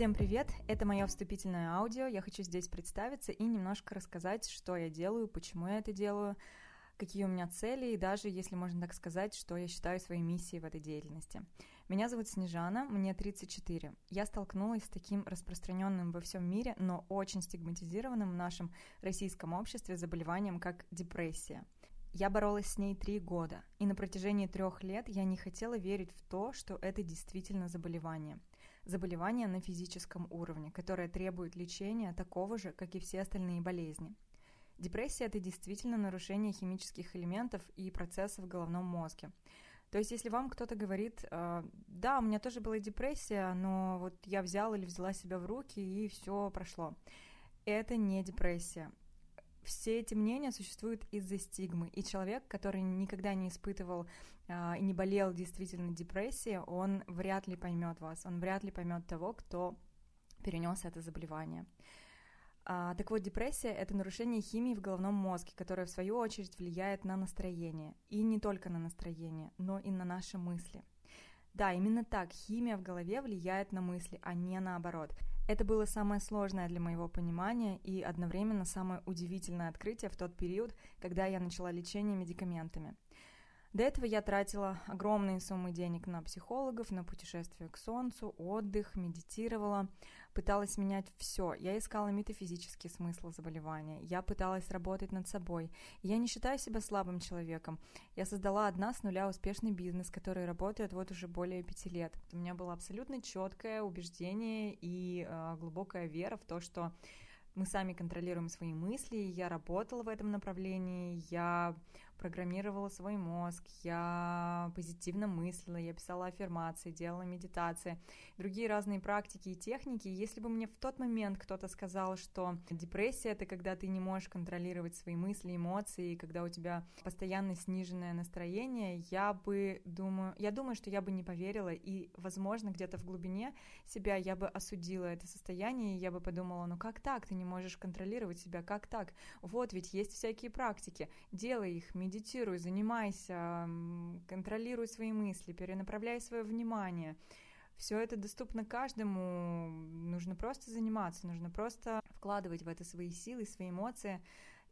Всем привет! Это мое вступительное аудио. Я хочу здесь представиться и немножко рассказать, что я делаю, почему я это делаю, какие у меня цели и даже, если можно так сказать, что я считаю своей миссией в этой деятельности. Меня зовут Снежана, мне 34. Я столкнулась с таким распространенным во всем мире, но очень стигматизированным в нашем российском обществе заболеванием, как депрессия. Я боролась с ней три года, и на протяжении трех лет я не хотела верить в то, что это действительно заболевание. Заболевание на физическом уровне, которое требует лечения такого же, как и все остальные болезни. Депрессия – это действительно нарушение химических элементов и процессов в головном мозге. То есть, если вам кто-то говорит, э, да, у меня тоже была депрессия, но вот я взял или взяла себя в руки и все прошло. Это не депрессия все эти мнения существуют из-за стигмы, и человек, который никогда не испытывал э, и не болел действительно депрессией, он вряд ли поймет вас, он вряд ли поймет того, кто перенес это заболевание. А, так вот, депрессия — это нарушение химии в головном мозге, которое, в свою очередь, влияет на настроение. И не только на настроение, но и на наши мысли. Да, именно так, химия в голове влияет на мысли, а не наоборот. Это было самое сложное для моего понимания и одновременно самое удивительное открытие в тот период, когда я начала лечение медикаментами. До этого я тратила огромные суммы денег на психологов, на путешествия к солнцу, отдых, медитировала, пыталась менять все. Я искала метафизический смысл заболевания, я пыталась работать над собой. Я не считаю себя слабым человеком. Я создала одна с нуля успешный бизнес, который работает вот уже более пяти лет. У меня было абсолютно четкое убеждение и э, глубокая вера в то, что мы сами контролируем свои мысли. Я работала в этом направлении, я программировала свой мозг, я позитивно мыслила, я писала аффирмации, делала медитации, другие разные практики и техники. если бы мне в тот момент кто-то сказал, что депрессия — это когда ты не можешь контролировать свои мысли, эмоции, когда у тебя постоянно сниженное настроение, я бы думаю, я думаю, что я бы не поверила, и, возможно, где-то в глубине себя я бы осудила это состояние, и я бы подумала, ну как так, ты не можешь контролировать себя, как так? Вот ведь есть всякие практики, делай их, медитируй, медитируй, занимайся, контролируй свои мысли, перенаправляй свое внимание. Все это доступно каждому, нужно просто заниматься, нужно просто вкладывать в это свои силы, свои эмоции,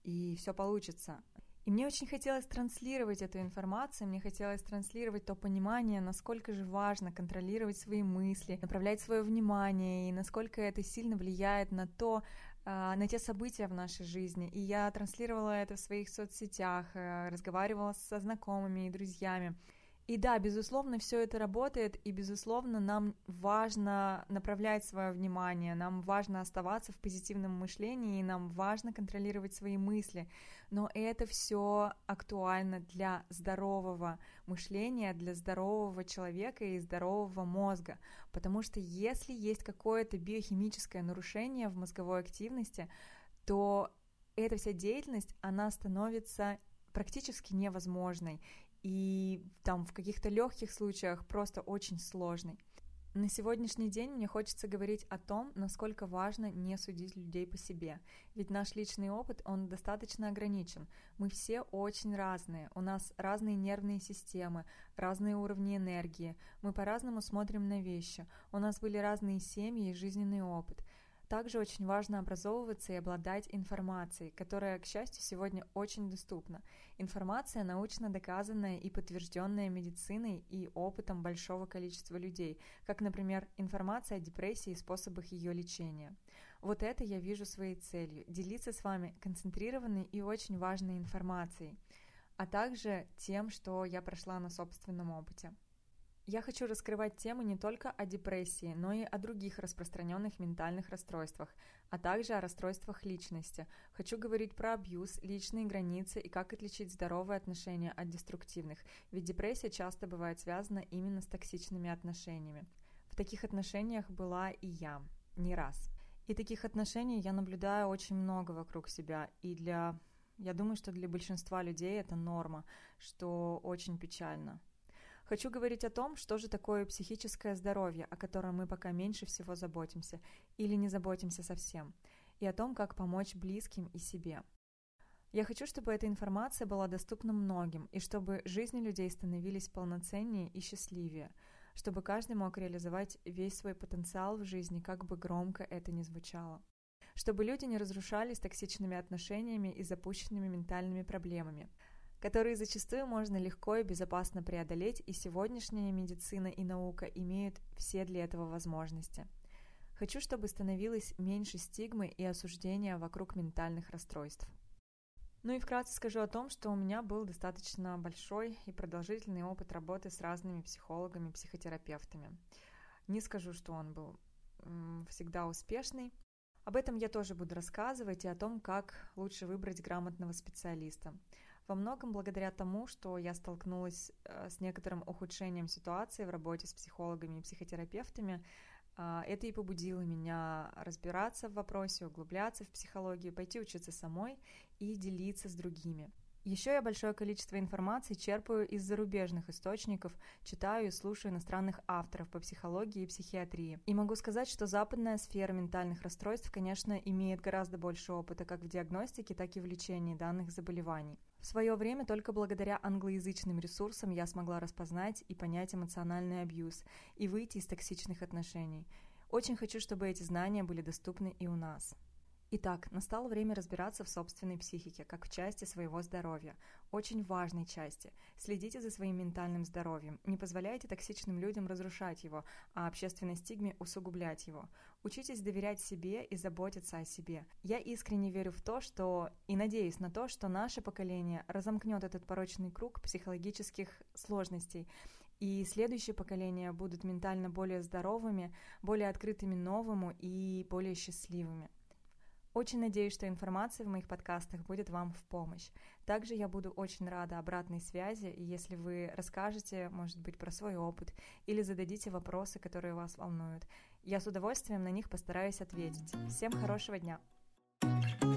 и все получится. И мне очень хотелось транслировать эту информацию, мне хотелось транслировать то понимание, насколько же важно контролировать свои мысли, направлять свое внимание, и насколько это сильно влияет на то, на те события в нашей жизни. И я транслировала это в своих соцсетях, э, разговаривала со знакомыми и друзьями. И да, безусловно, все это работает, и, безусловно, нам важно направлять свое внимание, нам важно оставаться в позитивном мышлении, и нам важно контролировать свои мысли. Но это все актуально для здорового мышления, для здорового человека и здорового мозга. Потому что если есть какое-то биохимическое нарушение в мозговой активности, то эта вся деятельность, она становится практически невозможной и там в каких-то легких случаях просто очень сложный. На сегодняшний день мне хочется говорить о том, насколько важно не судить людей по себе. Ведь наш личный опыт, он достаточно ограничен. Мы все очень разные, у нас разные нервные системы, разные уровни энергии, мы по-разному смотрим на вещи, у нас были разные семьи и жизненный опыт. Также очень важно образовываться и обладать информацией, которая, к счастью, сегодня очень доступна. Информация научно доказанная и подтвержденная медициной и опытом большого количества людей, как, например, информация о депрессии и способах ее лечения. Вот это я вижу своей целью – делиться с вами концентрированной и очень важной информацией, а также тем, что я прошла на собственном опыте. Я хочу раскрывать темы не только о депрессии, но и о других распространенных ментальных расстройствах, а также о расстройствах личности. Хочу говорить про абьюз, личные границы и как отличить здоровые отношения от деструктивных, ведь депрессия часто бывает связана именно с токсичными отношениями. В таких отношениях была и я, не раз. И таких отношений я наблюдаю очень много вокруг себя, и для... Я думаю, что для большинства людей это норма, что очень печально. Хочу говорить о том, что же такое психическое здоровье, о котором мы пока меньше всего заботимся или не заботимся совсем, и о том, как помочь близким и себе. Я хочу, чтобы эта информация была доступна многим, и чтобы жизни людей становились полноценнее и счастливее, чтобы каждый мог реализовать весь свой потенциал в жизни, как бы громко это ни звучало. Чтобы люди не разрушались токсичными отношениями и запущенными ментальными проблемами, которые зачастую можно легко и безопасно преодолеть, и сегодняшняя медицина и наука имеют все для этого возможности. Хочу, чтобы становилось меньше стигмы и осуждения вокруг ментальных расстройств. Ну и вкратце скажу о том, что у меня был достаточно большой и продолжительный опыт работы с разными психологами, психотерапевтами. Не скажу, что он был всегда успешный. Об этом я тоже буду рассказывать и о том, как лучше выбрать грамотного специалиста. Во многом благодаря тому, что я столкнулась э, с некоторым ухудшением ситуации в работе с психологами и психотерапевтами, а, это и побудило меня разбираться в вопросе, углубляться в психологию, пойти учиться самой и делиться с другими. Еще я большое количество информации черпаю из зарубежных источников, читаю и слушаю иностранных авторов по психологии и психиатрии. И могу сказать, что западная сфера ментальных расстройств, конечно, имеет гораздо больше опыта как в диагностике, так и в лечении данных заболеваний. В свое время только благодаря англоязычным ресурсам я смогла распознать и понять эмоциональный абьюз и выйти из токсичных отношений. Очень хочу, чтобы эти знания были доступны и у нас. Итак, настало время разбираться в собственной психике, как в части своего здоровья, очень важной части. Следите за своим ментальным здоровьем, не позволяйте токсичным людям разрушать его, а общественной стигме усугублять его. Учитесь доверять себе и заботиться о себе. Я искренне верю в то, что и надеюсь на то, что наше поколение разомкнет этот порочный круг психологических сложностей, и следующее поколение будут ментально более здоровыми, более открытыми новому и более счастливыми. Очень надеюсь, что информация в моих подкастах будет вам в помощь. Также я буду очень рада обратной связи, и если вы расскажете, может быть, про свой опыт или зададите вопросы, которые вас волнуют. Я с удовольствием на них постараюсь ответить. Всем хорошего дня! thank you